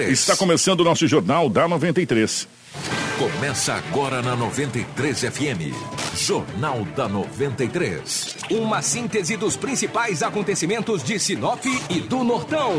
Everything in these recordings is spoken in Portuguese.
Está começando o nosso Jornal da 93. Começa agora na 93 FM. Jornal da 93. Uma síntese dos principais acontecimentos de Sinop e do Nortão,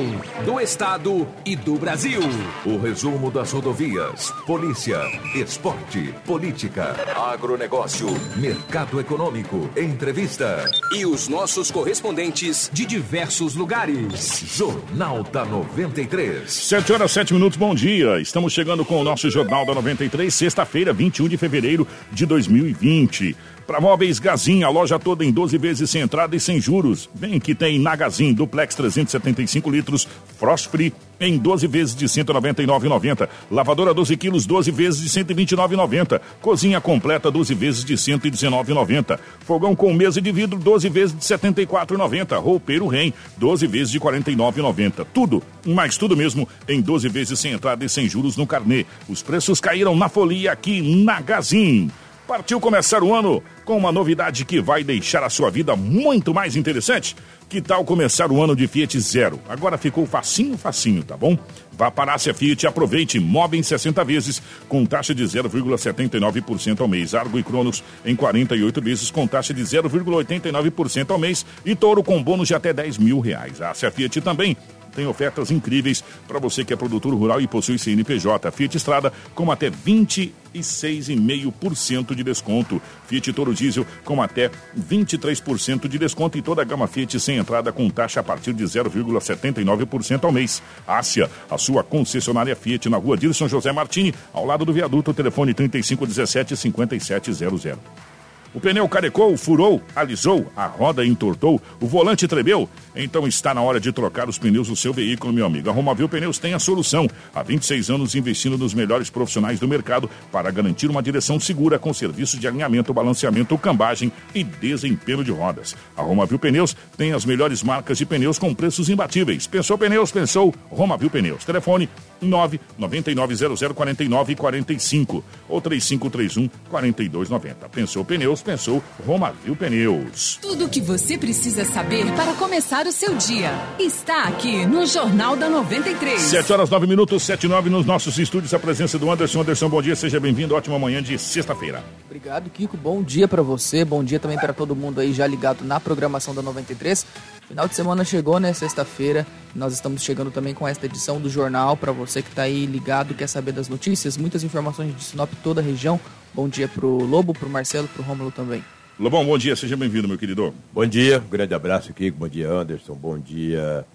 do Estado e do Brasil. O resumo das rodovias, polícia, esporte, política, agronegócio, mercado econômico, entrevista. E os nossos correspondentes de diversos lugares. Jornal da 93. 7 horas 7 minutos, bom dia. Estamos chegando com o nosso Jornal da 93, sexta-feira, 21 de fevereiro de 2020. Para Móveis Gazin, a loja toda em 12 vezes sem entrada e sem juros. Vem que tem na Gazin, duplex 375 litros, Frost Free em 12 vezes de 199,90. Lavadora 12 quilos, 12 vezes de 129,90. Cozinha completa, 12 vezes de 119,90. Fogão com mesa de vidro, 12 vezes de 74,90. Roupeiro Rem, 12 vezes de 49,90. Tudo, mais tudo mesmo, em 12 vezes sem entrada e sem juros no carnê. Os preços caíram na folia aqui na Gazin. Partiu começar o ano com uma novidade que vai deixar a sua vida muito mais interessante. Que tal começar o ano de Fiat Zero? Agora ficou facinho, facinho, tá bom? Vá para a Fiat e aproveite Mob em 60 vezes com taxa de 0,79% ao mês. Argo e Cronos em 48 vezes com taxa de 0,89% ao mês. E Toro com bônus de até 10 mil reais. A Ásia Fiat também tem ofertas incríveis para você que é produtor rural e possui CNPJ. Fiat Estrada com até 26,5% de desconto. Fiat Toro Diesel com até 23% de desconto e toda a gama Fiat sem entrada com taxa a partir de 0,79% ao mês. Ásia, a sua concessionária Fiat na rua Dilson José Martini, ao lado do viaduto, telefone 3517 5700. O pneu carecou, furou, alisou, a roda entortou, o volante tremeu. Então está na hora de trocar os pneus do seu veículo, meu amigo. A Romavil Pneus tem a solução. Há 26 anos investindo nos melhores profissionais do mercado para garantir uma direção segura com serviços de alinhamento, balanceamento, cambagem e desempenho de rodas. A Romavil Pneus tem as melhores marcas de pneus com preços imbatíveis. Pensou pneus, pensou Romavil Pneus. Telefone 999004945 ou 3531 4290. Pensou pneus, pensou Romavil Pneus. Tudo o que você precisa saber para começar o seu dia está aqui no Jornal da 93. 7 horas 9 minutos, 7 e 9 nos nossos estúdios. A presença do Anderson. Anderson, bom dia, seja bem-vindo. Ótima manhã de sexta-feira. Obrigado, Kiko. Bom dia para você. Bom dia também para todo mundo aí já ligado na programação da 93. Final de semana chegou, né? Sexta-feira. Nós estamos chegando também com esta edição do jornal para você que está aí ligado, quer saber das notícias, muitas informações de Sinop, toda a região. Bom dia pro Lobo, pro Marcelo, pro Rômulo também. Lobão, bom dia, seja bem-vindo, meu querido. Bom dia, um grande abraço, Kiko. Bom dia, Anderson. Bom dia,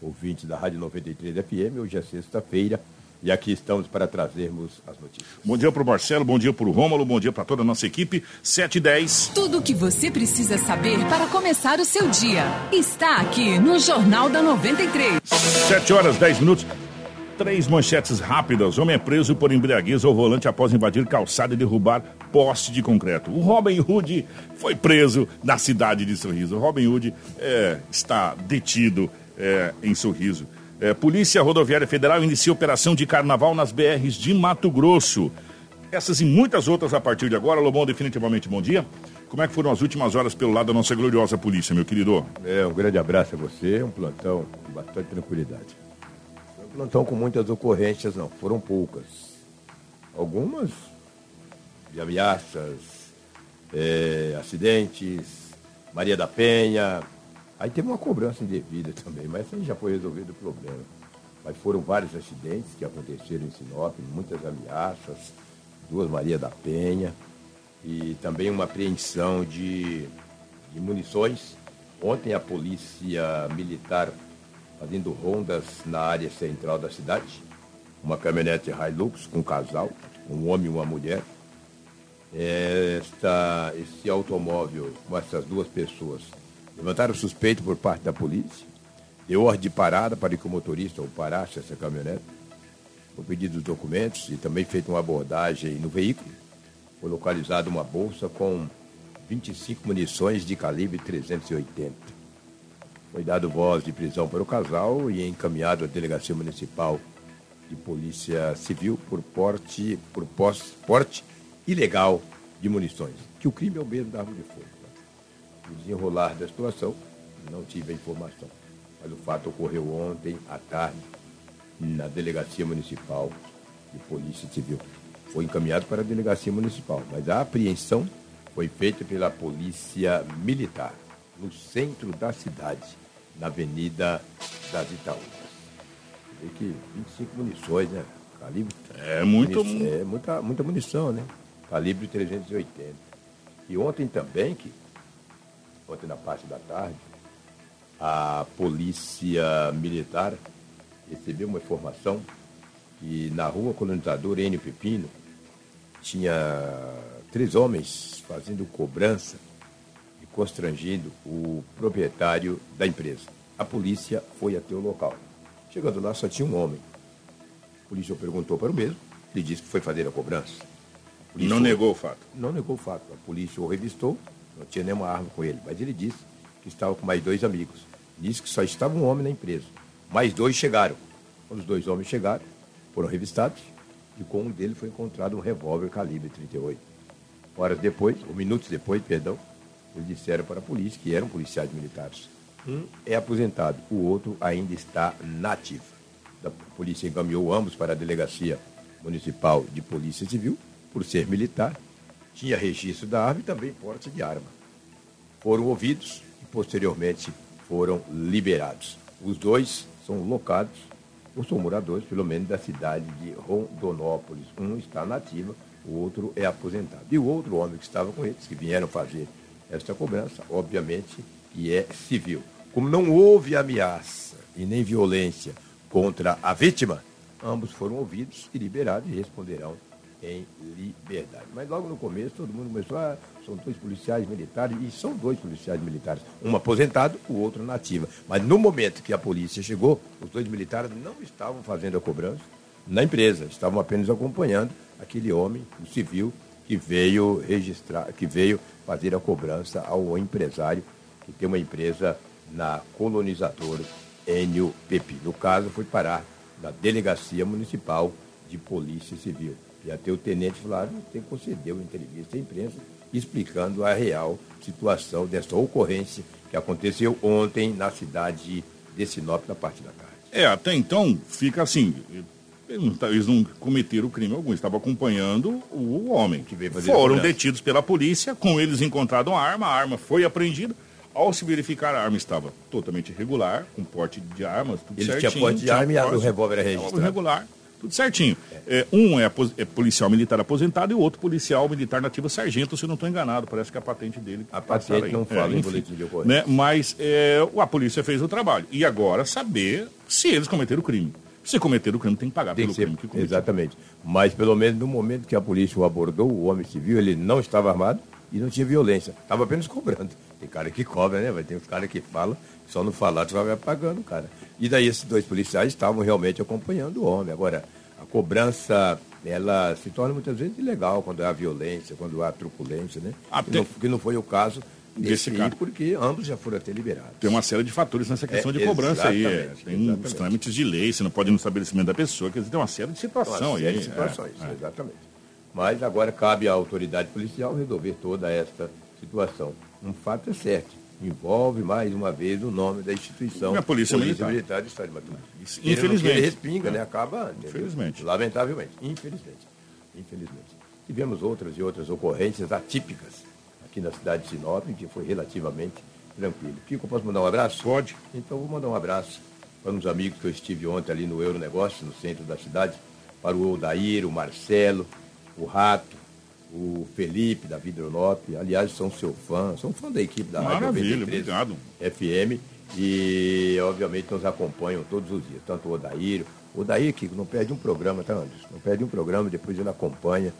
ouvintes da Rádio 93 FM. Hoje é sexta-feira e aqui estamos para trazermos as notícias. Bom dia pro Marcelo, bom dia pro Rômulo, bom dia para toda a nossa equipe. 7 e 10. Tudo o que você precisa saber para começar o seu dia está aqui no Jornal da 93. 7 horas 10 minutos. Três manchetes rápidas. Homem é preso por embriaguez ao volante após invadir calçada e derrubar poste de concreto. O Robin Hood foi preso na cidade de Sorriso. O Robin Hood é, está detido é, em Sorriso. É, Polícia Rodoviária Federal inicia operação de carnaval nas BRs de Mato Grosso. Essas e muitas outras a partir de agora. Lobão, definitivamente bom dia. Como é que foram as últimas horas pelo lado da nossa gloriosa polícia, meu querido? É, um grande abraço a você, um plantão com bastante tranquilidade. Um plantão com muitas ocorrências, não, foram poucas. Algumas de ameaças, é, acidentes, Maria da Penha. Aí teve uma cobrança indevida também, mas aí já foi resolvido o problema. Mas foram vários acidentes que aconteceram em Sinop, muitas ameaças, duas Maria da Penha e também uma apreensão de, de munições. Ontem a polícia militar fazendo rondas na área central da cidade, uma caminhonete Hilux com um casal, um homem e uma mulher. Esta, esse automóvel com essas duas pessoas levantaram suspeito por parte da polícia, deu ordem de parada para que o motorista ou parasse essa caminhonete, foi pedido os documentos e também feita uma abordagem no veículo. Foi localizada uma bolsa com 25 munições de calibre 380. Foi dado voz de prisão para o casal e encaminhado à Delegacia Municipal de Polícia Civil por porte, por porte ilegal de munições. Que o crime é o mesmo da arma de fogo. Tá? O desenrolar da situação, não tive a informação. Mas o fato ocorreu ontem à tarde na Delegacia Municipal de Polícia Civil. Foi encaminhado para a Delegacia Municipal, mas a apreensão foi feita pela Polícia Militar, no centro da cidade, na Avenida das Itaúbas. Vê que 25 munições, né? Calibre. É muito. É muita, muita munição, né? Calibre 380. E ontem também, que ontem na parte da tarde, a polícia militar recebeu uma informação que na rua colonizador Enio Pepino tinha três homens fazendo cobrança constrangindo o proprietário da empresa. A polícia foi até o local. Chegando lá, só tinha um homem. A polícia perguntou para o mesmo, ele disse que foi fazer a cobrança. Não negou o fato. Não negou o fato. A polícia o revistou, não tinha nenhuma arma com ele, mas ele disse que estava com mais dois amigos. Disse que só estava um homem na empresa. Mais dois chegaram. Quando os dois homens chegaram, foram revistados e com um deles foi encontrado um revólver calibre 38. Horas depois, ou minutos depois, perdão, eles disseram para a polícia que eram policiais militares. Um é aposentado, o outro ainda está nativo. A polícia encaminhou ambos para a Delegacia Municipal de Polícia Civil, por ser militar, tinha registro da arma e também porte de arma. Foram ouvidos e posteriormente foram liberados. Os dois são locados, ou são moradores, pelo menos, da cidade de Rondonópolis. Um está nativa, o outro é aposentado. E o outro homem que estava com eles, que vieram fazer esta cobrança, obviamente, que é civil. Como não houve ameaça e nem violência contra a vítima, ambos foram ouvidos e liberados e responderão em liberdade. Mas logo no começo todo mundo começou, ah, são dois policiais militares, e são dois policiais militares, um aposentado, o outro nativa. Mas no momento que a polícia chegou, os dois militares não estavam fazendo a cobrança na empresa, estavam apenas acompanhando aquele homem, o civil, que veio registrar, que veio fazer a cobrança ao empresário que tem uma empresa na colonizadora Enio Pepi. No caso, foi parar na Delegacia Municipal de Polícia Civil. E até o tenente Flávio tem concedeu entrevista à imprensa explicando a real situação dessa ocorrência que aconteceu ontem na cidade de Sinop, na parte da tarde. É, até então fica assim. Eles não, eles não cometeram crime algum, estavam acompanhando o homem. Que veio fazer Foram detidos pela polícia, com eles encontraram a arma, a arma foi apreendida. Ao se verificar, a arma estava totalmente irregular, com porte de armas, tudo Ele certinho. tinha porte de arma e a- o revólver era registrado. regular, tudo certinho. É, um é, é policial militar aposentado e o outro policial militar nativo sargento, se eu não estou enganado. Parece que a patente dele. A patente aí. não fala em enfim, boletim de ocorrência. né? Mas é, a polícia fez o trabalho. E agora saber se eles cometeram o crime. Se cometeram o crime, tem que pagar Tem pelo ser, crime que cometeu. exatamente. Mas pelo menos no momento que a polícia o abordou, o homem civil, ele não estava armado e não tinha violência. Estava apenas cobrando. Tem cara que cobra, né? Vai ter uns caras que falam, só não falar, tu vai pagando, cara. E daí esses dois policiais estavam realmente acompanhando o homem. Agora, a cobrança, ela se torna muitas vezes ilegal quando há violência, quando há truculência, né? Até- Que, não, que não foi o caso Desse caso. porque ambos já foram até liberados. Tem uma série de fatores nessa questão É, de cobrança aí. é. exatamente, Tem os exatamente. trâmites de lei, você não pode ir no estabelecimento da pessoa, quer dizer, tem uma série de situação Uma série aí. de situações, é, é. exatamente. Mas agora cabe à autoridade policial resolver toda esta situação. Um fato é certo, envolve mais uma vez o nome da instituição. E a Polícia Militar. do Estado de Mato Grosso. Infelizmente. respinga, né? Acaba, entendeu? Infelizmente. Lamentavelmente, infelizmente. Infelizmente. Tivemos outras e outras ocorrências atípicas aqui na cidade de Sinop, que foi relativamente tranquilo. Kiko, posso mandar um abraço? Pode. Então vou mandar um abraço para uns amigos que eu estive ontem ali no Euronegócio, no centro da cidade, para o Odair, o Marcelo, o Rato, o Felipe da Vidronop, aliás, são seu fã, são fã da equipe da Rádio Maravilha, 93 obrigado. FM e obviamente nos acompanham todos os dias, tanto o Odair, o Odair que não perde um programa, tá Anderson? Não perde um programa, depois ele acompanha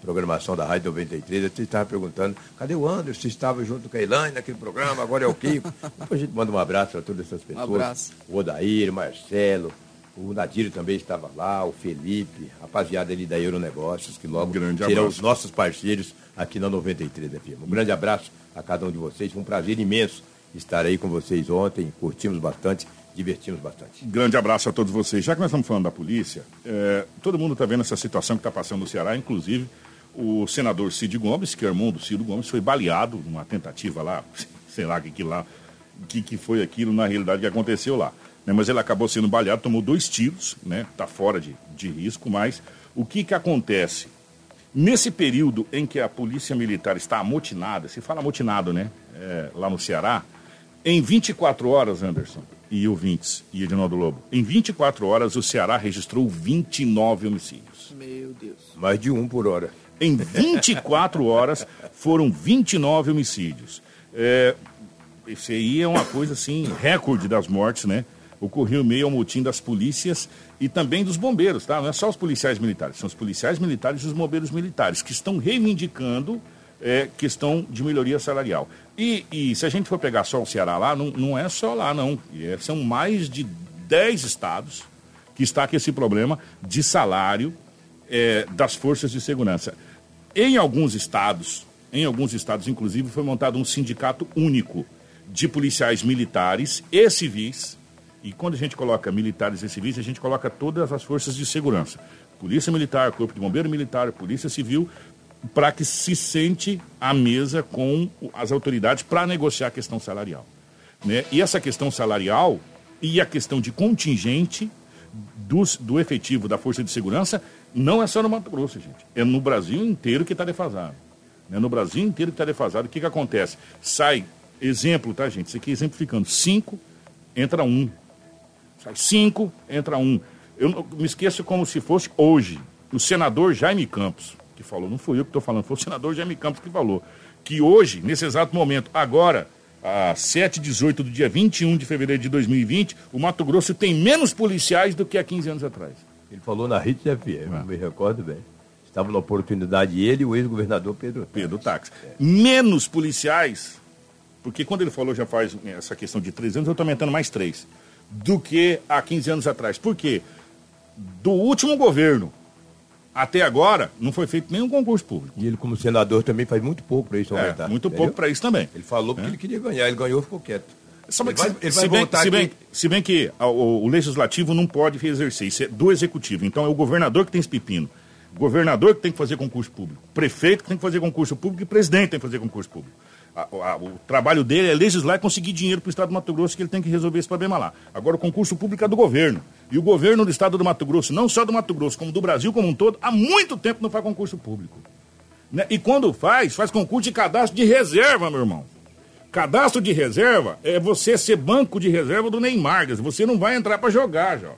programação da Rádio 93. Eu estava perguntando, cadê o Anderson? Você estava junto com a Elaine naquele programa, agora é o Kiko. Depois a gente manda um abraço para todas essas pessoas. abraço. O Odair, Marcelo, o Nadir também estava lá, o Felipe, rapaziada ali da Euronegócios, que logo Grande serão abraço. os nossos parceiros aqui na 93 FM. Um grande abraço a cada um de vocês. Foi um prazer imenso estar aí com vocês ontem. Curtimos bastante, divertimos bastante. Um grande abraço a todos vocês. Já que nós estamos falando da polícia, é, todo mundo está vendo essa situação que está passando no Ceará, inclusive o senador Cid Gomes, que é irmão do Ciro Gomes, foi baleado numa tentativa lá, sei lá o que, que lá, que, que foi aquilo na realidade que aconteceu lá. né, mas ele acabou sendo baleado, tomou dois tiros, né? Está fora de, de risco, mas o que, que acontece? Nesse período em que a polícia militar está amotinada, se fala amotinado, né? É, lá no Ceará, em 24 horas, Anderson e ouvintes e Edinaldo Lobo, em 24 horas o Ceará registrou 29 homicídios. Meu Deus. Mais de um por hora. Em 24 horas foram 29 homicídios. É, esse aí é uma coisa assim, recorde das mortes, né? Ocorreu meio ao motim das polícias e também dos bombeiros, tá? Não é só os policiais militares, são os policiais militares e os bombeiros militares que estão reivindicando é, questão de melhoria salarial. E, e, se a gente for pegar só o Ceará lá, não, não é só lá, não. É, são mais de 10 estados que está com esse problema de salário é, das forças de segurança. Em alguns estados, em alguns estados, inclusive, foi montado um sindicato único de policiais militares e civis. E quando a gente coloca militares e civis, a gente coloca todas as forças de segurança. Polícia Militar, Corpo de Bombeiro Militar, Polícia Civil, para que se sente à mesa com as autoridades para negociar a questão salarial. Né? E essa questão salarial e a questão de contingente dos, do efetivo da Força de Segurança não é só no Mato Grosso, gente. É no Brasil inteiro que está defasado. É no Brasil inteiro que está defasado. O que, que acontece? Sai, exemplo, tá, gente? Isso aqui exemplificando. Cinco, entra um. Sai cinco, entra um. Eu me esqueço como se fosse hoje. O senador Jaime Campos, que falou, não fui eu que estou falando, foi o senador Jaime Campos que falou, que hoje, nesse exato momento, agora, às 7 18 do dia 21 de fevereiro de 2020, o Mato Grosso tem menos policiais do que há 15 anos atrás. Ele falou na Hits FM, é. me recordo bem. Estava na oportunidade ele e o ex-governador Pedro. Pedro Táxi. É. Menos policiais, porque quando ele falou já faz essa questão de três anos, eu estou aumentando mais três, do que há 15 anos atrás. Por quê? Do último governo até agora não foi feito nenhum concurso público. E ele, como senador, também faz muito pouco para isso é, aumentar. É, muito entendeu? pouco para isso também. Ele falou porque é. ele queria ganhar, ele ganhou ficou quieto. Ele vai, ele se, vai bem, se, bem, se, bem, que o, o, legislativo não pode exercer, isso é do executivo. Então é o governador que tem esse pepino. Governador que tem que fazer concurso público. Prefeito que tem que fazer concurso público e presidente tem que fazer concurso público. A, a, o trabalho dele é legislar e conseguir dinheiro para o Estado do Mato Grosso, que ele tem que resolver esse problema lá. Agora, o concurso público é do governo. E o governo do Estado do Mato Grosso, não só do Mato Grosso, como do Brasil como um todo, há muito tempo não faz concurso público. Né? E quando faz, faz concurso de cadastro de reserva, meu irmão. Cadastro de reserva é você ser banco de reserva do Neymar. Você não vai entrar para jogar, jovem.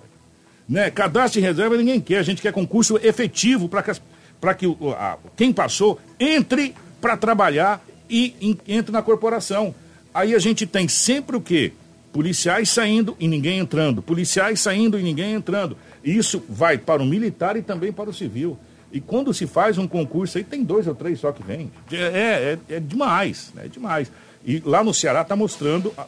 Né? Cadastro de reserva ninguém quer. A gente quer concurso efetivo para que, que a, quem passou entre para trabalhar e in, entre na corporação. Aí a gente tem sempre o quê? Policiais saindo e ninguém entrando. Policiais saindo e ninguém entrando. Isso vai para o militar e também para o civil. E quando se faz um concurso aí, tem dois ou três só que vem. É, é, é demais, né? é demais. E lá no Ceará está mostrando a,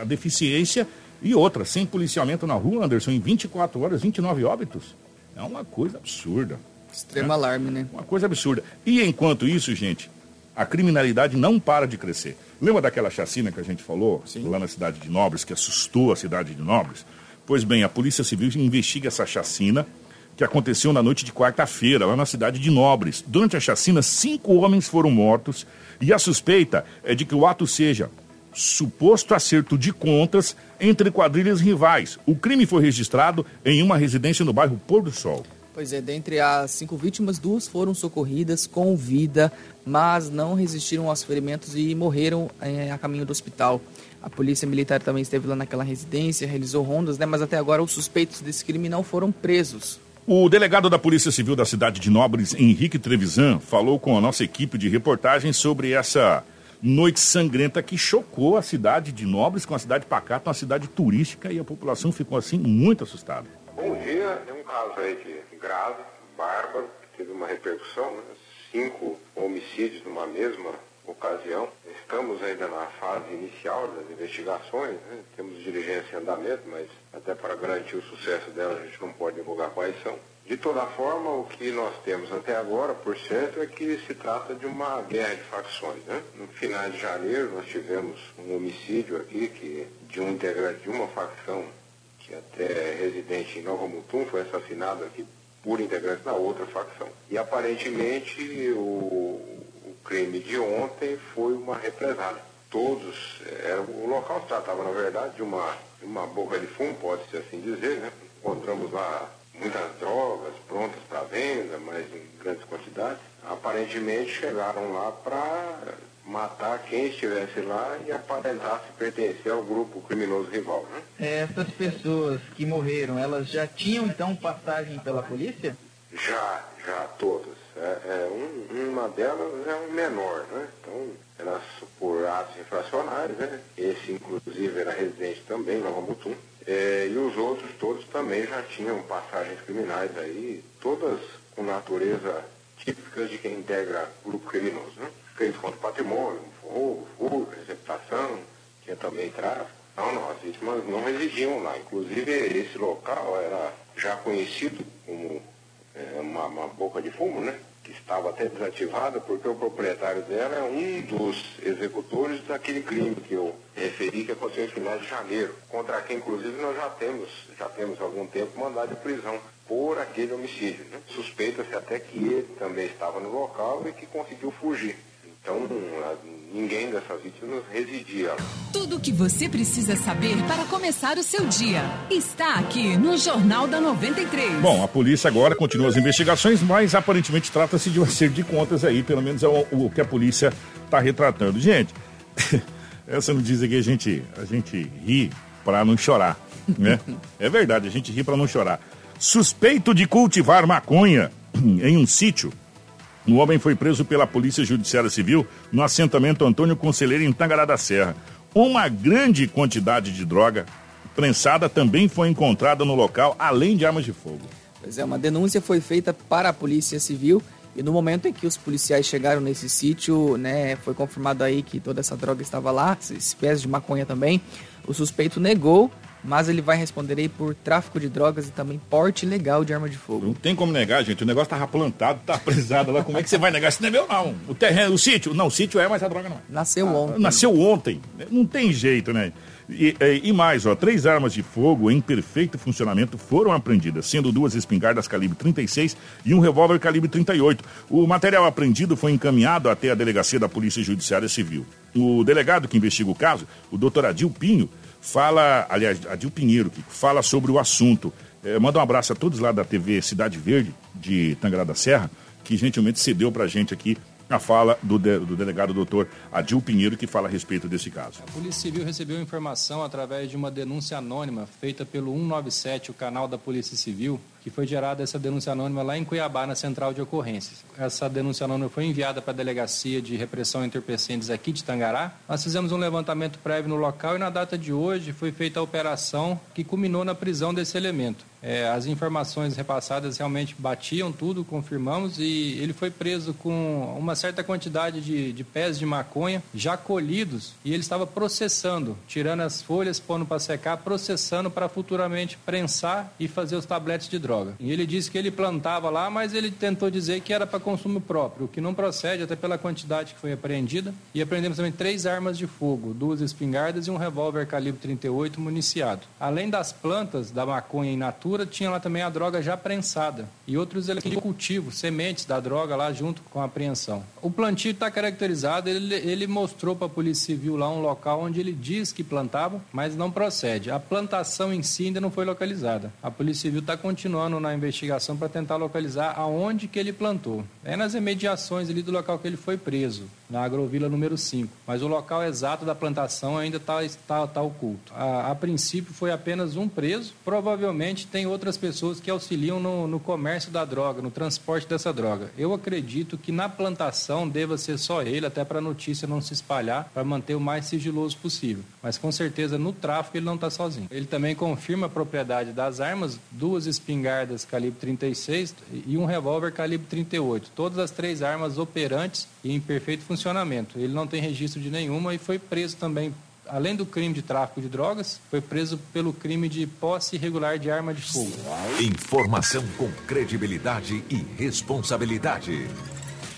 a, deficiência e outra, sem policiamento na rua, Anderson, em 24 horas, 29 óbitos. É uma coisa absurda. Extremo né? alarme, né? Uma coisa absurda. E enquanto isso, gente, a criminalidade não para de crescer. Lembra daquela chacina que a gente falou Sim. lá na cidade de Nobres, que assustou a cidade de Nobres? Pois bem, a Polícia Civil investiga essa chacina que aconteceu na noite de quarta-feira, lá na cidade de Nobres. Durante a chacina, cinco homens foram mortos e a suspeita é de que o ato seja suposto acerto de contas entre quadrilhas rivais. O crime foi registrado em uma residência no bairro Pôr do Sol. Pois é, dentre as cinco vítimas, duas foram socorridas com vida, mas não resistiram aos ferimentos e morreram é, a caminho do hospital. A polícia militar também esteve lá naquela residência, realizou rondas, né? Mas até agora os suspeitos desse crime não foram presos. O delegado da Polícia Civil da cidade de Nobres, Henrique Trevisan, falou com a nossa equipe de reportagem sobre essa noite sangrenta que chocou a cidade de Nobres, com a cidade pacata, uma cidade turística, e a população ficou assim muito assustada. Bom dia, é um caso aí de grave, bárbaro, teve uma repercussão, né? cinco homicídios numa mesma ocasião. Estamos ainda na fase inicial das investigações, né? temos diligência em andamento, mas até para garantir o sucesso dela a gente não pode divulgar quais são. De toda forma, o que nós temos até agora, por certo, é que se trata de uma guerra de facções. Né? No final de janeiro, nós tivemos um homicídio aqui que, de um integrante de uma facção que até é residente em Nova Mutum, foi assassinado aqui por integrantes da outra facção. E aparentemente o, crime de ontem foi uma represália. todos, era, o local se tratava, na verdade, de uma, uma boca de fumo, pode-se assim dizer, né? Encontramos lá muitas drogas prontas para venda, mas em grandes quantidades. Aparentemente chegaram lá para matar quem estivesse lá e aparentasse pertencer ao grupo criminoso rival. Né? Essas pessoas que morreram, elas já tinham então passagem pela polícia? Já, já todas. É, é, um, uma delas é um menor, né? Então, era por atos infracionários, né? Esse, inclusive, era residente também, Nova Mutum. É, e os outros todos também já tinham passagens criminais aí, todas com natureza típicas de quem integra grupo criminoso, né? Crimes contra patrimônio, roubo, fuga, receptação, tinha também tráfico. Não, não, as vítimas não residiam lá. Inclusive, esse local era já conhecido como é, uma, uma boca de fumo, né? Que estava até desativada, porque o proprietário dela é um dos executores daquele crime que eu referi, que aconteceu em final de janeiro, contra quem, inclusive, nós já temos, já temos algum tempo mandado de prisão por aquele homicídio. Né? Suspeita-se até que ele também estava no local e que conseguiu fugir. Então, ninguém dessas vítimas residia lá. Tudo o que você precisa saber para começar o seu dia está aqui no Jornal da 93. Bom, a polícia agora continua as investigações, mas aparentemente trata-se de um acerto de contas aí, pelo menos é o, o que a polícia está retratando. Gente, essa não diz aqui a gente, a gente ri para não chorar, né? é verdade, a gente ri para não chorar. Suspeito de cultivar maconha em um sítio um homem foi preso pela Polícia Judiciária Civil no assentamento Antônio Conselheiro em Tangará da Serra. Uma grande quantidade de droga prensada também foi encontrada no local, além de armas de fogo. Pois é, uma denúncia foi feita para a Polícia Civil e no momento em que os policiais chegaram nesse sítio, né, foi confirmado aí que toda essa droga estava lá, espécies de maconha também. O suspeito negou mas ele vai responder aí por tráfico de drogas e também porte ilegal de arma de fogo. Não tem como negar, gente. O negócio tava plantado, tá presado lá. Como é que você vai negar? Isso não é meu, não. O terreno, o sítio. Não, o sítio é, mas a droga não é. Nasceu ah, ontem. Nasceu ontem. Não tem jeito, né? E, e, e, mais, ó, três armas de fogo em perfeito funcionamento foram apreendidas, sendo duas espingardas calibre 36 e um revólver calibre 38. O material apreendido foi encaminhado até a delegacia da Polícia Judiciária Civil. O delegado que investiga o caso, o doutor Adil Pinho, fala, aliás, Adil Pinheiro, que fala sobre o assunto. É, manda um abraço a todos lá da TV Cidade Verde, de Tangará da Serra, que gentilmente cedeu para a gente aqui a fala do, de, do delegado doutor Adil Pinheiro, que fala a respeito desse caso. A Polícia Civil recebeu informação através de uma denúncia anônima feita pelo 197, o canal da Polícia Civil, que foi gerada essa denúncia anônima lá em Cuiabá, na central de ocorrências. Essa denúncia anônima foi enviada para a Delegacia de Repressão Entorpecentes aqui de Tangará. Nós fizemos um levantamento prévio no local e na data de hoje foi feita a operação que culminou na prisão desse elemento. É, as informações repassadas realmente batiam tudo, confirmamos, e ele foi preso com uma certa quantidade de, de pés de maconha já colhidos e ele estava processando, tirando as folhas, pondo para secar, processando para futuramente prensar e fazer os tabletes de droga. E ele disse que ele plantava lá, mas ele tentou dizer que era para consumo próprio, o que não procede, até pela quantidade que foi apreendida. E apreendemos também três armas de fogo, duas espingardas e um revólver calibre 38 municiado. Além das plantas da maconha in natura, tinha lá também a droga já prensada e outros elementos de cultivo, sementes da droga lá junto com a apreensão. O plantio está caracterizado, ele, ele mostrou para a Polícia Civil lá um local onde ele diz que plantava, mas não procede. A plantação em si ainda não foi localizada. A Polícia Civil está continuando na investigação para tentar localizar aonde que ele plantou. É nas imediações ali do local que ele foi preso, na agrovila número 5. Mas o local exato da plantação ainda está tá, tá oculto. A, a, princípio foi apenas um preso. Provavelmente tem outras pessoas que auxiliam no, no comércio da droga, no transporte dessa droga. Eu acredito que na plantação deva ser só ele, até para a notícia não se espalhar, para manter o mais sigiloso possível. Mas com certeza no tráfico ele não está sozinho. Ele também confirma a propriedade das armas, duas espingardas calibre 36 e um revólver calibre 38. Todas as três armas operantes e em perfeito funcionamento. Ele não tem registro de nenhuma e foi preso também além do crime de tráfico de drogas, foi preso pelo crime de posse irregular de arma de fogo. Informação com credibilidade e responsabilidade.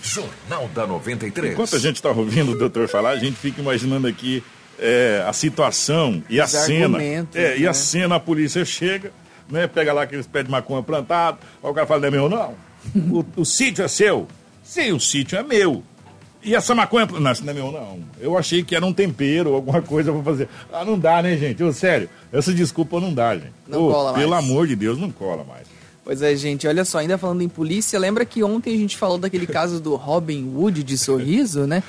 Jornal da 93. Enquanto a gente está ouvindo o doutor falar, a gente fica imaginando aqui é, a situação e Os a cena. É, né? E a né? cena, a polícia chega, né? Pega lá aqueles pés de maconha plantado, o cara fala, não é meu não. O, o sítio é seu? Sim, o sítio é meu. E essa maconha. Não, não é meu, não. Eu achei que era um tempero, alguma coisa pra fazer. Ah, não dá, né, gente? Ô, sério, essa desculpa não dá, gente. Não cola mais. Pelo amor de Deus, não cola mais. Pois é, gente, olha só, ainda falando em polícia, lembra que ontem a gente falou daquele caso do Robin Hood de sorriso, né?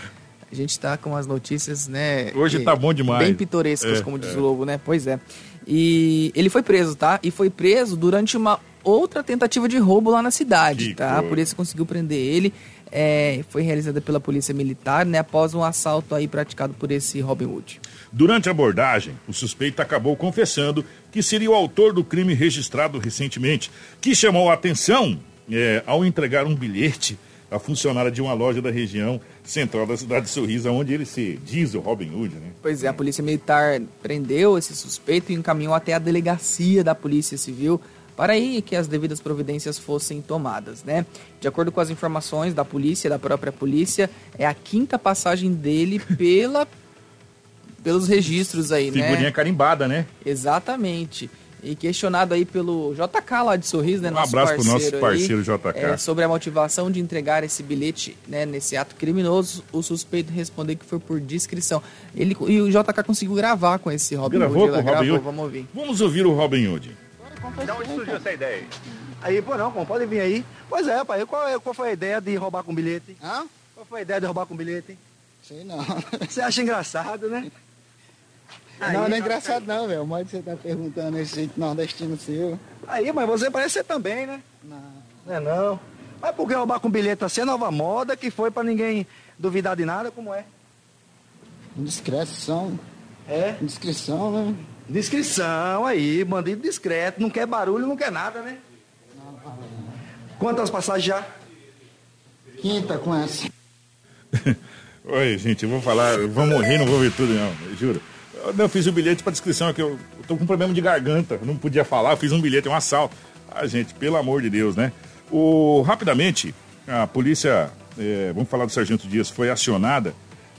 A gente tá com as notícias, né? Hoje tá bom demais. Bem pitorescas, É, como diz é. o Lobo, né? Pois é. E ele foi preso, tá? E foi preso durante uma outra tentativa de roubo lá na cidade, Que tá? A coisa. polícia conseguiu prender ele. É, foi realizada pela polícia militar, né? Após um assalto aí praticado por esse Robin Hood. Durante a abordagem, o suspeito acabou confessando que seria o autor do crime registrado recentemente, que chamou a atenção é, ao entregar um bilhete à funcionária de uma loja da região central da cidade de Sorriso, onde ele se diz o Robin Hood, né? Pois é, a polícia militar prendeu esse suspeito e encaminhou até a delegacia da Polícia Civil para aí que as devidas providências fossem tomadas, né? De acordo com as informações da polícia, da própria polícia, é a quinta passagem dele pela pelos registros aí, Figurinha né? carimbada, né? Exatamente. E questionado aí pelo JK lá de Sorriso, né? Um abraço pro nosso aí, parceiro JK. é, sobre a motivação de entregar esse bilhete né, nesse ato criminoso, o suspeito respondeu que foi por discrição. Ele, e o JK conseguiu gravar com esse Robin Gravou Hood. com o lá, Robin gravou, Hood? Vamos ouvir. Vamos ouvir o Robin Hood. De onde surgiu essa ideia aí? Pô, não, como pode vir aí. Pois é, pai, qual, é- qual foi a ideia de roubar com bilhete? Hã? Qual foi a ideia de roubar com bilhete? Sei não. Você acha engraçado, né? Aí, não, não é engraçado não, velho. O modo que você tá perguntando esse jeito nordestino seu. Aí, mas você parece ser também, né? Não. Não é não. Mas por que roubar com bilhete assim é nova moda, que foi pra ninguém duvidar de nada, como é? Indiscreção. É? Indiscrição, né? Discrição aí, bandido discreto, não quer barulho, não quer nada, né? Quantas passagens já? Quinta com essa. Oi, gente, eu vou falar, eu vou morrer, não vou ver tudo, não, eu juro. Eu, fiz o bilhete para descrição, é que eu, eu tô com problema de garganta, não podia falar, eu fiz um bilhete, um assalto. Ah, gente, pelo amor de Deus, né? O, rapidamente, a polícia, é, vamos falar do Sargento Dias, foi acionada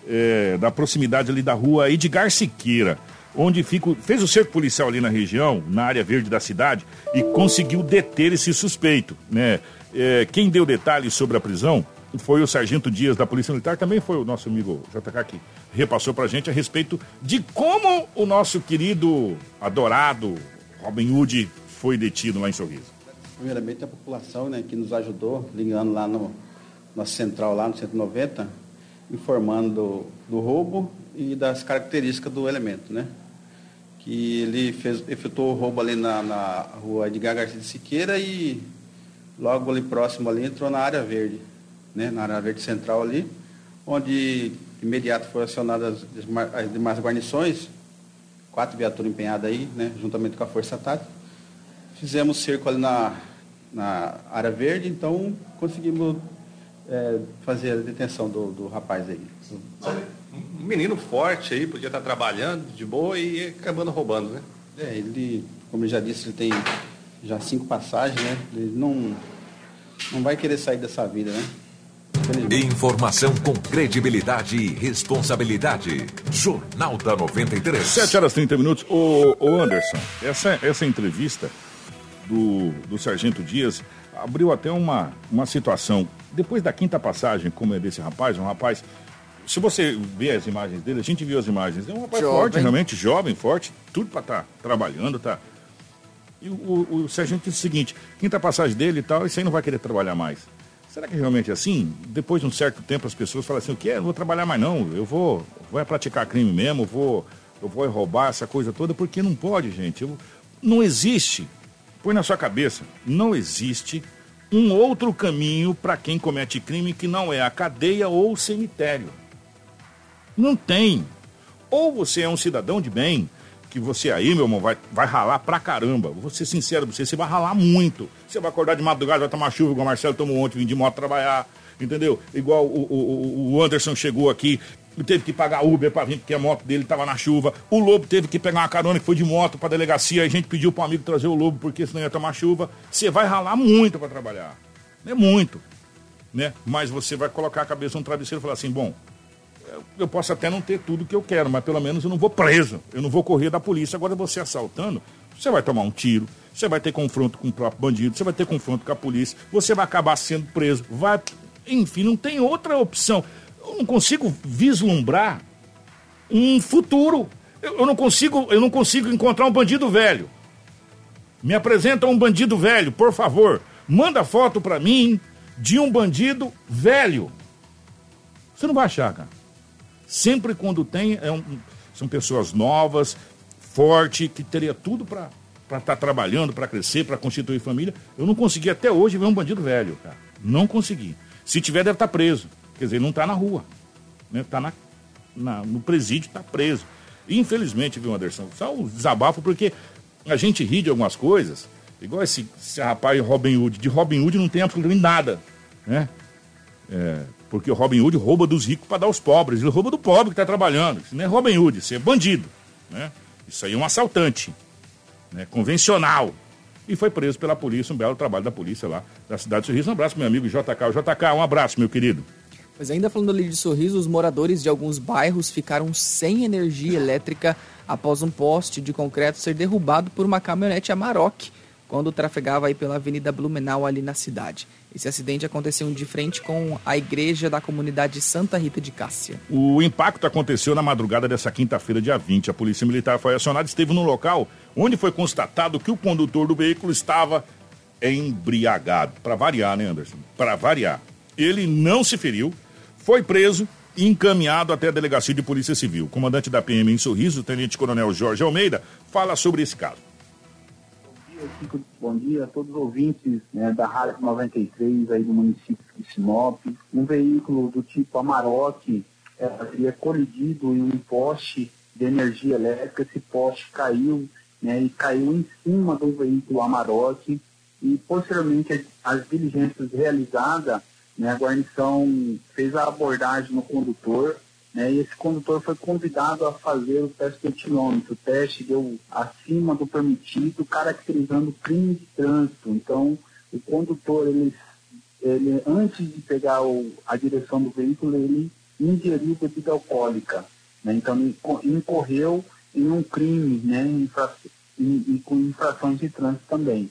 é, da proximidade ali da rua Edgar Siqueira, onde fica, fez o cerco policial ali na região, na área verde da cidade, e conseguiu deter esse suspeito, né? É, quem deu detalhes sobre a prisão foi o Sargento Dias da Polícia Militar, também foi o nosso amigo JK que repassou pra gente a respeito de como o nosso querido, adorado Robin Hood foi detido lá em Sorriso. Primeiramente a população né, que nos ajudou, ligando lá no nossa central lá no 190, informando do, do roubo e das características do elemento, né? Que ele fez, efetuou o roubo ali na, na rua Edgar Garcia de Siqueira e logo ali próximo ali entrou na área verde, né? Na área verde central ali, onde de imediato foram acionadas as as demais guarnições, quatro viaturas empenhadas aí, né? Juntamente com a Força Tática fizemos cerco ali na, na área verde, então conseguimos é, fazer a detenção do, do rapaz aí. Um menino forte aí, podia estar trabalhando de boa e acabando roubando, né? É, ele, como eu já disse, ele tem já cinco passagens, né? Ele não, não vai querer sair dessa vida, né? Informação com credibilidade e responsabilidade. Jornal da 93. 7 horas e 30 minutos. Ô, ô Anderson, essa, essa entrevista do, do Sargento Dias abriu até uma, uma situação. Depois da quinta passagem, como é desse rapaz, um rapaz. Se você vê as imagens dele, a gente viu as imagens. É um rapaz Jovem. forte, realmente jovem, forte, tudo para estar trabalhando, tá? E o, o, o sargento disse o seguinte: quinta passagem dele e tal, isso aí não vai querer trabalhar mais. Será que realmente é assim? Depois de um certo tempo as pessoas falam assim, o que? Eu não vou trabalhar mais não, eu vou, vou é praticar crime mesmo, vou, eu vou é roubar essa coisa toda, porque não pode, gente. Eu- não existe, põe na sua cabeça, não existe um outro caminho para quem comete crime que não é a cadeia ou o cemitério. Não tem. Ou você é um cidadão de bem, que você aí, meu irmão, vai, vai ralar pra caramba. Vou ser sincero pra você, você vai ralar muito. Você vai acordar de madrugada, vai tomar chuva, igual o Marcelo tomou ontem, vim de moto trabalhar, entendeu? Igual o, o, o Anderson chegou aqui, teve que pagar Uber pra vir, porque a moto dele tava na chuva. O Lobo teve que pegar uma carona que foi de moto pra delegacia, a gente pediu pro amigo trazer o Lobo, porque senão ia tomar chuva. Você vai ralar muito pra trabalhar. É muito. Né? Mas você vai colocar a cabeça no travesseiro e falar assim, bom, eu posso até não ter tudo que eu quero, mas pelo menos eu não vou preso, eu não vou correr da polícia. Agora você assaltando, você vai tomar um tiro, você vai ter confronto com o próprio bandido, você vai ter confronto com a polícia, você vai acabar sendo preso, vai, enfim, não tem outra opção. eu não consigo vislumbrar um futuro. Eu, eu não consigo, eu não consigo encontrar um bandido velho. Me apresenta um bandido velho, por favor. Manda foto para mim de um bandido velho. Você não vai achar, cara. Sempre quando tem, é um, são pessoas novas, forte, que teria tudo para estar tá trabalhando, para crescer, para constituir família. Eu não consegui até hoje ver um bandido velho, cara. Não consegui. Se tiver, deve estar tá preso. Quer dizer, não está na rua. Né? Está na, na, no presídio, está preso. Infelizmente, viu, Anderson? Só um desabafo, porque a gente ri de algumas coisas, igual esse, esse rapaz Robin Hood. De Robin Hood não tem absolutamente nada. Né? É, porque o Robin Hood rouba dos ricos para dar aos pobres. Ele rouba do pobre que está trabalhando. Isso não é Robin Hood, isso é bandido. Né? Isso aí é um assaltante. Né? Convencional. E foi preso pela polícia, um belo trabalho da polícia lá da cidade de Sorriso. Um abraço, meu amigo JK. JK, um abraço, meu querido. Mas ainda falando ali de Sorriso, os moradores de alguns bairros ficaram sem energia elétrica após um poste de concreto ser derrubado por uma caminhonete Amarok quando trafegava aí pela Avenida Blumenau ali na cidade. Esse acidente aconteceu de frente com a igreja da comunidade Santa Rita de Cássia. O impacto aconteceu na madrugada dessa quinta-feira, dia 20. A polícia militar foi acionada e esteve no local onde foi constatado que o condutor do veículo estava embriagado. Para variar, né, Anderson? Para variar. Ele não se feriu, foi preso e encaminhado até a delegacia de Polícia Civil. O comandante da PM em Sorriso, Tenente Coronel Jorge Almeida, fala sobre esse caso dia, bom dia a todos os ouvintes né, da Rádio 93 aí do município de Sinop. Um veículo do tipo Amarok é, seria colidido em um poste de energia elétrica. Esse poste caiu né, e caiu em cima do veículo Amarok e posteriormente as diligências realizadas, né, a guarnição fez a abordagem no condutor né, e esse condutor foi convidado a fazer o teste de etilômetro. O teste deu acima do permitido, caracterizando crime de trânsito. Então, o condutor, ele, ele antes de pegar o, a direção do veículo, ele ingeriu bebida alcoólica. Né? Então, incorreu em um crime, né, infra, com infrações de trânsito também.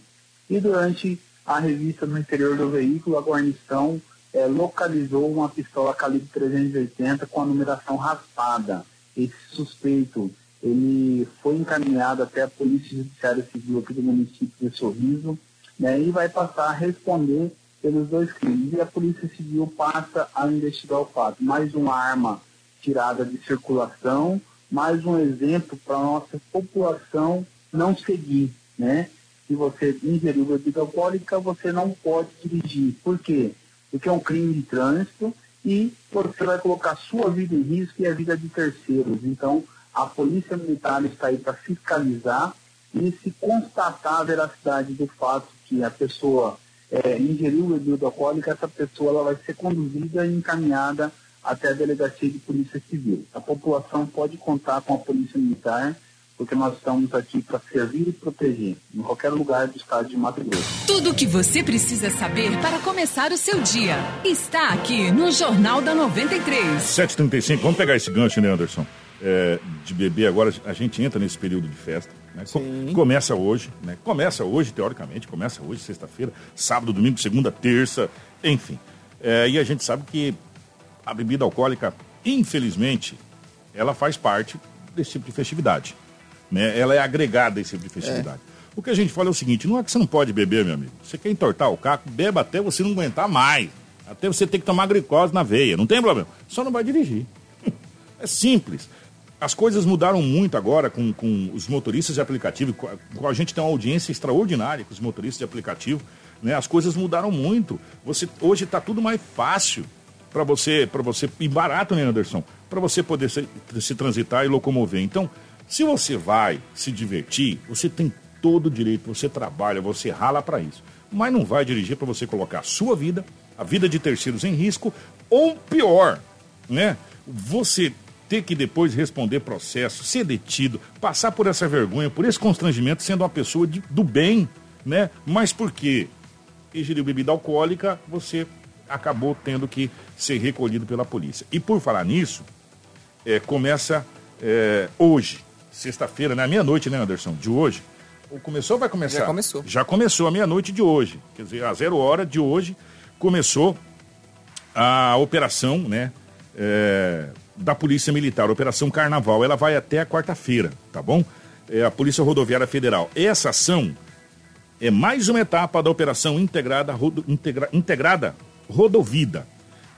E durante a revista no interior do veículo, a guarnição é, localizou uma pistola calibre 380 com a numeração raspada. Esse suspeito ele foi encaminhado até a Polícia Judiciária Civil aqui do município de Sorriso né, e vai passar a responder pelos dois crimes. E a Polícia Civil passa a investigar o fato. Mais uma arma tirada de circulação, mais um exemplo para a nossa população não seguir, né? Se você ingeriu bebida alcoólica, você não pode dirigir. Por quê? Porque é um crime de trânsito e você vai colocar sua vida em risco e a vida de terceiros. Então, a Polícia Militar está aí para fiscalizar e se constatar a veracidade do fato que a pessoa é, ingeriu bebida alcoólica, essa pessoa ela vai ser conduzida e encaminhada até a Delegacia de Polícia Civil. A população pode contar com a Polícia Militar porque nós estamos aqui para servir e proteger, em qualquer lugar do estado de Mato Grosso. Tudo o que você precisa saber para começar o seu dia está aqui no Jornal da 93. 7h35, vamos pegar esse gancho, né, Anderson? É, de bebê agora, a gente entra nesse período de festa. Né? Começa hoje, né? Começa hoje, teoricamente, começa hoje, sexta-feira, sábado, domingo, segunda, terça, enfim. É, e a gente sabe que a bebida alcoólica, infelizmente, ela faz parte desse tipo de festividade. Né? Ela é agregada a esse tipo de festividade. É. O que a gente fala é o seguinte: não é que você não pode beber, meu amigo. Você quer entortar o caco, beba até você não aguentar mais. Até você ter que tomar glicose na veia. Não tem problema. Só não vai dirigir. É simples. As coisas mudaram muito agora com, com os motoristas de aplicativo. Com a gente tem uma audiência extraordinária com os motoristas de aplicativo. Né? As coisas mudaram muito. Você Hoje está tudo mais fácil para você, para você, e barato, né, Anderson? Para você poder se, se transitar e locomover. Então, se você vai se divertir, você tem todo o direito, você trabalha, você rala para isso. Mas não vai dirigir para você colocar a sua vida, a vida de terceiros em risco, ou pior, né? Você ter que depois responder processo, ser detido, passar por essa vergonha, por esse constrangimento, sendo uma pessoa de, do bem, né? Mas por quê? Ingeriu bebida alcoólica, você acabou tendo que ser recolhido pela polícia. E por falar nisso, é, começa é, hoje, sexta-feira, né? Meia-noite, né, Anderson? De hoje. Começou ou vai começar? Já começou. Já começou a meia-noite de hoje. Quer dizer, a zero hora de hoje começou a operação, né? é, da Polícia Militar, Operação Carnaval. Ela vai até a quarta-feira, tá bom? É a Polícia Rodoviária Federal. Essa ação é mais uma etapa da Operação Integrada, Rodo, Integra, Integrada Rodovida,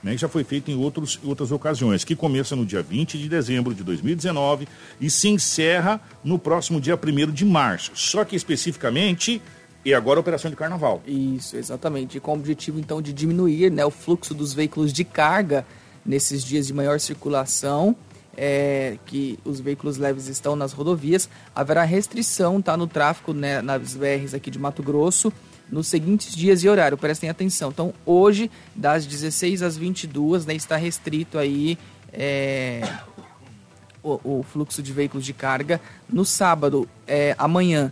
né, já foi feita em outros, outras ocasiões, que começa no dia 20 de dezembro de 2019 e se encerra no próximo dia 1 de março. Só que especificamente e agora a operação de carnaval. Isso, exatamente. E com o objetivo então de diminuir né, o fluxo dos veículos de carga nesses dias de maior circulação, é, que os veículos leves estão nas rodovias, haverá restrição tá, no tráfego né, nas BRs aqui de Mato Grosso nos seguintes dias e horário. Prestem atenção. Então, hoje, das 16 às 22, né, está restrito aí é, o, o, fluxo de veículos de carga. No sábado, é, amanhã,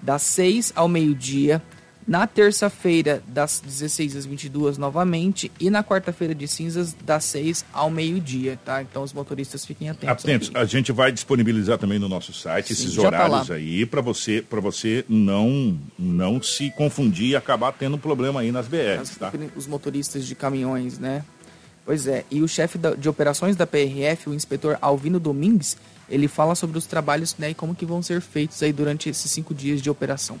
das 6 ao meio-dia, na terça-feira, das 16 às 22 novamente. E na quarta-feira de cinzas, das 6 ao meio-dia, tá? Então os motoristas fiquem atentos. Atentos. Aqui. A gente vai disponibilizar também no nosso site Sim, esses tá horários tá aí para você para você não não se confundir e acabar tendo problema aí nas BRs, tá? Os motoristas de caminhões, né? Pois é. E o chefe de operações da PRF, o inspetor Alvino Domingues, ele fala sobre os trabalhos né, e como que vão ser feitos aí durante esses cinco dias de operação.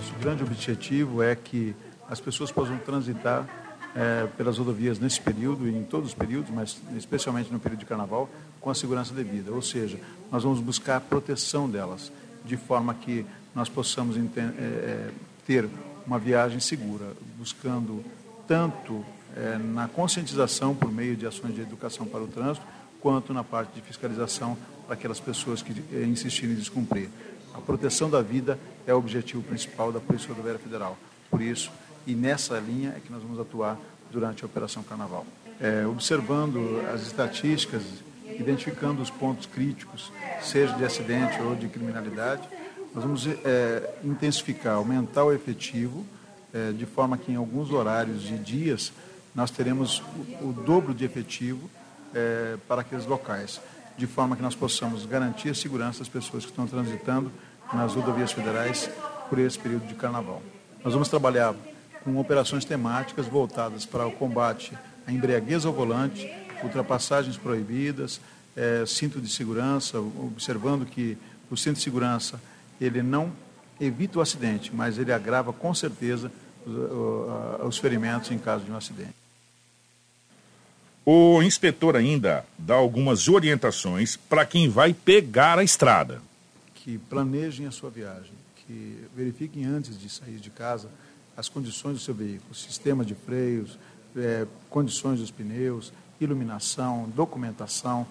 Nosso grande objetivo é que as pessoas possam transitar é, pelas rodovias nesse período e em todos os períodos, mas especialmente no período de carnaval, com a segurança devida. Ou seja, nós vamos buscar a proteção delas, de forma que nós possamos é, é, ter uma viagem segura, buscando tanto é, na conscientização por meio de ações de educação para o trânsito, quanto na parte de fiscalização para aquelas pessoas que é, insistirem em descumprir. A proteção da vida é o objetivo principal da Polícia Rodoviária Federal. Por isso, e nessa linha é que nós vamos atuar durante a Operação Carnaval. É, observando as estatísticas, identificando os pontos críticos, seja de acidente ou de criminalidade, nós vamos é, intensificar, aumentar o efetivo, é, de forma que em alguns horários e dias nós teremos o, o dobro de efetivo é, para aqueles locais, de forma que nós possamos garantir a segurança das pessoas que estão transitando nas rodovias federais por esse período de carnaval. Nós vamos trabalhar com operações temáticas voltadas para o combate à embriaguez ao volante, ultrapassagens proibidas, é, cinto de segurança, observando que o cinto de segurança ele não evita o acidente, mas ele agrava com certeza os, os ferimentos em caso de um acidente. O inspetor ainda dá algumas orientações para quem vai pegar a estrada. Que planejem a sua viagem, que verifiquem antes de sair de casa as condições do seu veículo, sistema de freios, é, condições dos pneus, iluminação, documentação,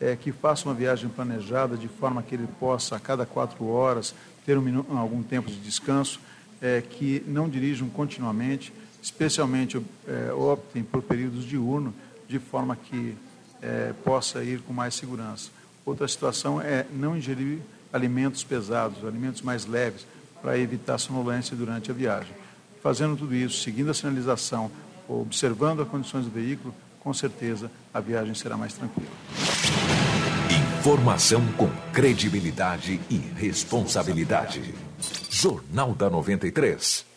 é, que faça uma viagem planejada de forma que ele possa, a cada quatro horas, ter um algum tempo de descanso, é, que não dirijam continuamente, especialmente é, optem por períodos diurnos, de forma que é, possa ir com mais segurança. Outra situação é não ingerir alimentos pesados, alimentos mais leves, para evitar sonolência durante a viagem. Fazendo tudo isso, seguindo a sinalização, observando as condições do veículo, com certeza a viagem será mais tranquila. Informação com credibilidade e responsabilidade. Jornal da 93.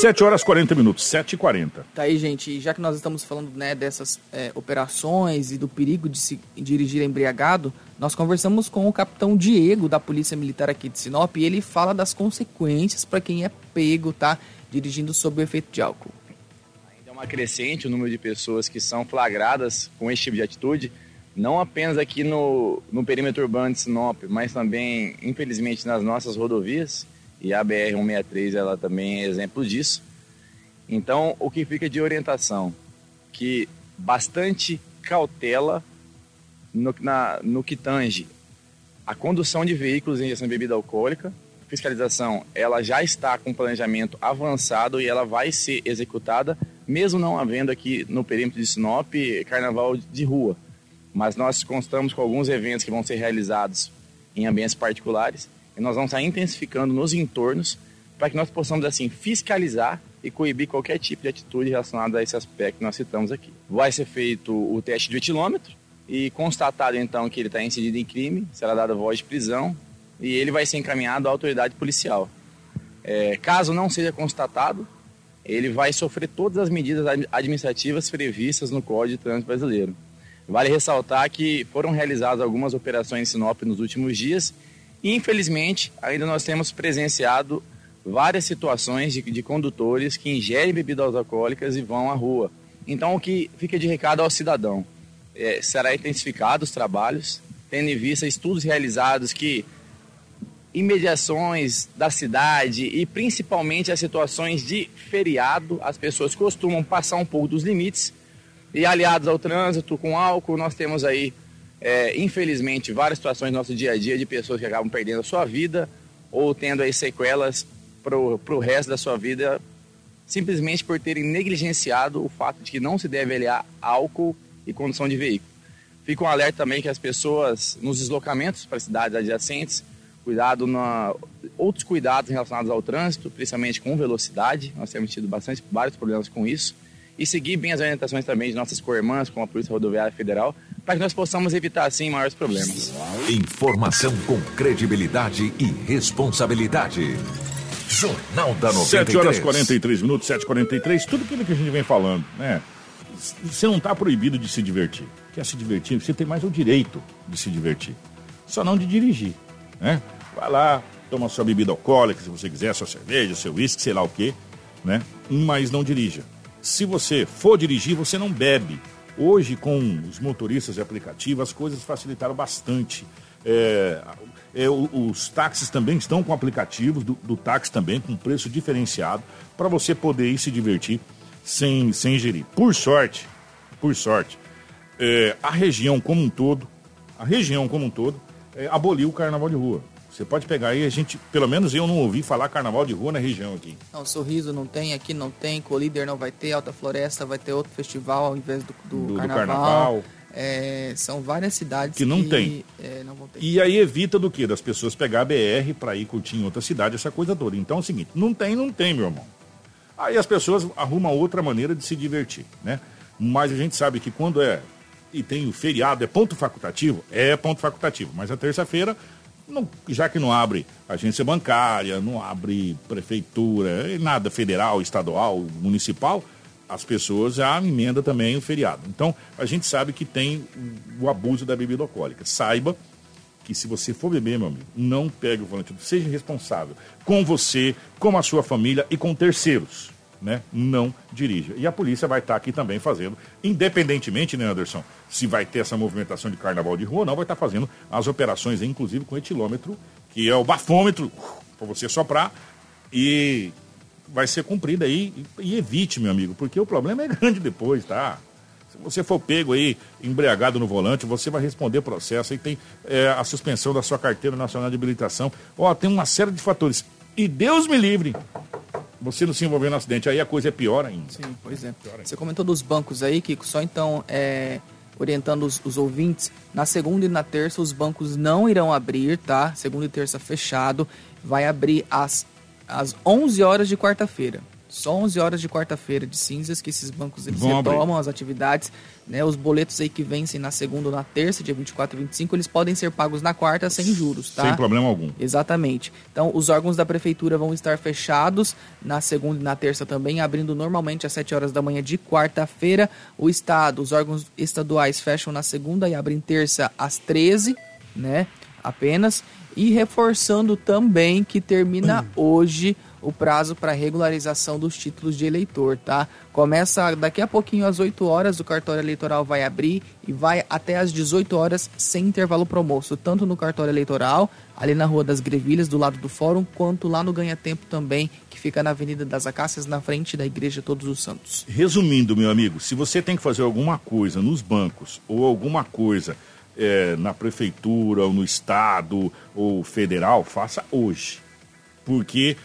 7 horas 40 minutos, 7 e 40 Tá aí, gente. Já que nós estamos falando né, dessas é, operações e do perigo de se dirigir embriagado, nós conversamos com o capitão Diego da Polícia Militar aqui de Sinop e ele fala das consequências para quem é pego, tá? Dirigindo sob o efeito de álcool. Ainda é uma crescente o número de pessoas que são flagradas com esse tipo de atitude, não apenas aqui no, no perímetro urbano de Sinop, mas também, infelizmente, nas nossas rodovias e a BR-163 ela também é exemplo disso. Então, o que fica de orientação? Que bastante cautela no, na, no que tange a condução de veículos em injeção de bebida alcoólica. Fiscalização ela já está com planejamento avançado e ela vai ser executada, mesmo não havendo aqui no perímetro de Sinop carnaval de rua. Mas nós constamos com alguns eventos que vão ser realizados em ambientes particulares e nós vamos estar intensificando nos entornos para que nós possamos, assim, fiscalizar e coibir qualquer tipo de atitude relacionada a esse aspecto que nós citamos aqui. Vai ser feito o teste de etilômetro e constatado, então, que ele está incidido em crime, será dada voz de prisão e ele vai ser encaminhado à autoridade policial. É, caso não seja constatado, ele vai sofrer todas as medidas administrativas previstas no Código de Trânsito Brasileiro. Vale ressaltar que foram realizadas algumas operações em Sinop nos últimos dias infelizmente, ainda nós temos presenciado várias situações de, de condutores que ingerem bebidas alcoólicas e vão à rua. Então, o que fica de recado ao cidadão? É, será intensificado os trabalhos, tendo em vista estudos realizados que em mediações da cidade e principalmente as situações de feriado, as pessoas costumam passar um pouco dos limites e aliados ao trânsito com álcool, nós temos aí, é, infelizmente, várias situações no nosso dia a dia de pessoas que acabam perdendo a sua vida ou tendo aí sequelas para o resto da sua vida simplesmente por terem negligenciado o fato de que não se deve aliar álcool e condução de veículo. Fica um alerta também que as pessoas nos deslocamentos para cidades adjacentes cuidado na outros cuidados relacionados ao trânsito, principalmente com velocidade. Nós temos tido bastante vários problemas com isso. E seguir bem as orientações também de nossas co-irmãs, como a Polícia Rodoviária Federal, para que nós possamos evitar, assim, maiores problemas. Informação com credibilidade e responsabilidade. Jornal da 93. 7 horas 43 minutos, 7h43, tudo aquilo que a gente vem falando, né? Você não está proibido de se divertir. Quer se divertir? Você tem mais o direito de se divertir. Só não de dirigir né? Vai lá, toma sua bebida alcoólica, se você quiser, sua cerveja, seu uísque, sei lá o quê, né? Mas não dirija. Se você for dirigir, você não bebe. Hoje, com os motoristas de aplicativo, as coisas facilitaram bastante. É, é, os táxis também estão com aplicativos do, do táxi também, com preço diferenciado, para você poder ir se divertir sem, sem gerir. Por sorte, por sorte, é, a região como um todo, a região como um todo, é, aboliu o carnaval de rua. Você pode pegar aí, a gente, pelo menos eu não ouvi falar carnaval de rua na região aqui. Não, Sorriso não tem, aqui não tem, Colíder não vai ter, Alta Floresta vai ter outro festival ao invés do, do, do carnaval. Do carnaval. É, são várias cidades que não que, tem. É, não vão ter. E aí evita do que? Das pessoas pegar a BR para ir curtir em outra cidade, essa coisa toda. Então é o seguinte, não tem, não tem, meu irmão. Aí as pessoas arrumam outra maneira de se divertir, né? Mas a gente sabe que quando é e tem o feriado, é ponto facultativo? É ponto facultativo. Mas a terça-feira, já que não abre agência bancária, não abre prefeitura, nada federal, estadual, municipal, as pessoas já emendam também o feriado. Então, a gente sabe que tem o abuso da bebida alcoólica. Saiba que se você for beber, meu amigo, não pegue o volante, seja responsável com você, com a sua família e com terceiros né, não dirija. E a polícia vai estar aqui também fazendo, independentemente, né, Anderson, se vai ter essa movimentação de carnaval de rua ou não, vai estar fazendo as operações, inclusive com etilômetro, que é o bafômetro, para você soprar, e vai ser cumprida aí. E, evite, meu amigo, porque o problema é grande depois, tá? Se você for pego aí, embriagado no volante, você vai responder processo e tem é, a suspensão da sua carteira nacional de habilitação. Ó, tem uma série de fatores. E Deus me livre você não se envolver no acidente, aí a coisa é pior ainda. Sim, pois é. Você comentou dos bancos aí, Kiko, só então é, orientando os, os, ouvintes, na segunda e na terça os bancos não irão abrir, tá? Segunda e terça fechado, vai abrir às, às 11 horas de quarta-feira. Só 11 horas de quarta-feira de cinzas que esses bancos eles Vão retomam abrir. as atividades. Né, os boletos aí que vencem na segunda ou na terça, dia 24 e 25, eles podem ser pagos na quarta sem juros, tá? Sem problema algum. Exatamente. Então, os órgãos da prefeitura vão estar fechados na segunda e na terça também, abrindo normalmente às 7 horas da manhã de quarta-feira. O estado, os órgãos estaduais fecham na segunda e abrem terça às 13, né? Apenas. E reforçando também que termina hoje o prazo para regularização dos títulos de eleitor, tá? Começa daqui a pouquinho às 8 horas, o cartório eleitoral vai abrir e vai até às 18 horas sem intervalo promoço, tanto no cartório eleitoral, ali na Rua das Grevilhas, do lado do fórum, quanto lá no Ganha Tempo também, que fica na Avenida das Acácias, na frente da Igreja Todos os Santos. Resumindo, meu amigo, se você tem que fazer alguma coisa nos bancos ou alguma coisa é, na prefeitura ou no estado ou federal, faça hoje. Porque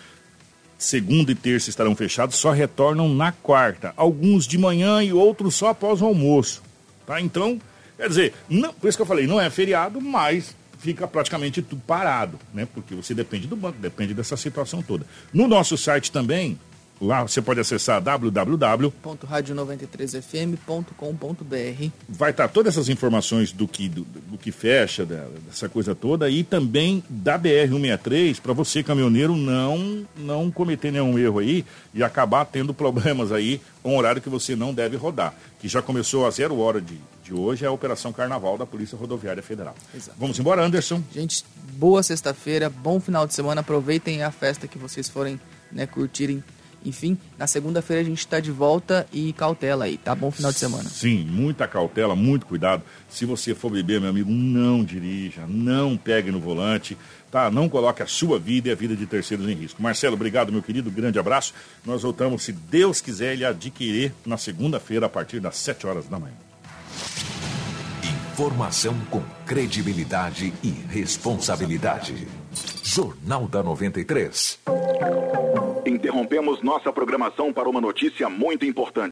segunda e terça estarão fechados, só retornam na quarta. Alguns de manhã e outros só após o almoço. Tá? Então, quer dizer, não, por isso que eu falei, não é feriado, mas fica praticamente tudo parado, né? Porque você depende do banco, depende dessa situação toda. No nosso site também, Lá você pode acessar www. radio93fm.com.br. Vai estar todas essas informações do que, do, do que fecha, dessa coisa toda, e também da BR-163, para você, caminhoneiro, não, não cometer nenhum erro aí e acabar tendo problemas aí com um horário que você não deve rodar. Que já começou a zero hora de, de hoje, é a Operação Carnaval da Polícia Rodoviária Federal. Exato. Vamos embora, Anderson. Gente, boa sexta-feira, bom final de semana. Aproveitem a festa que vocês forem né, curtirem enfim, na segunda-feira a gente está de volta e cautela aí, tá bom final de semana. Sim, muita cautela, muito cuidado. Se você for beber, meu amigo, não dirija, não pegue no volante, tá? Não coloque a sua vida e a vida de terceiros em risco. Marcelo, obrigado, meu querido, grande abraço. Nós voltamos, se Deus quiser, ele adquirir na segunda-feira a partir das 7 horas da manhã. Informação com credibilidade e responsabilidade. Jornal da 93. Interrompemos nossa programação para uma notícia muito importante.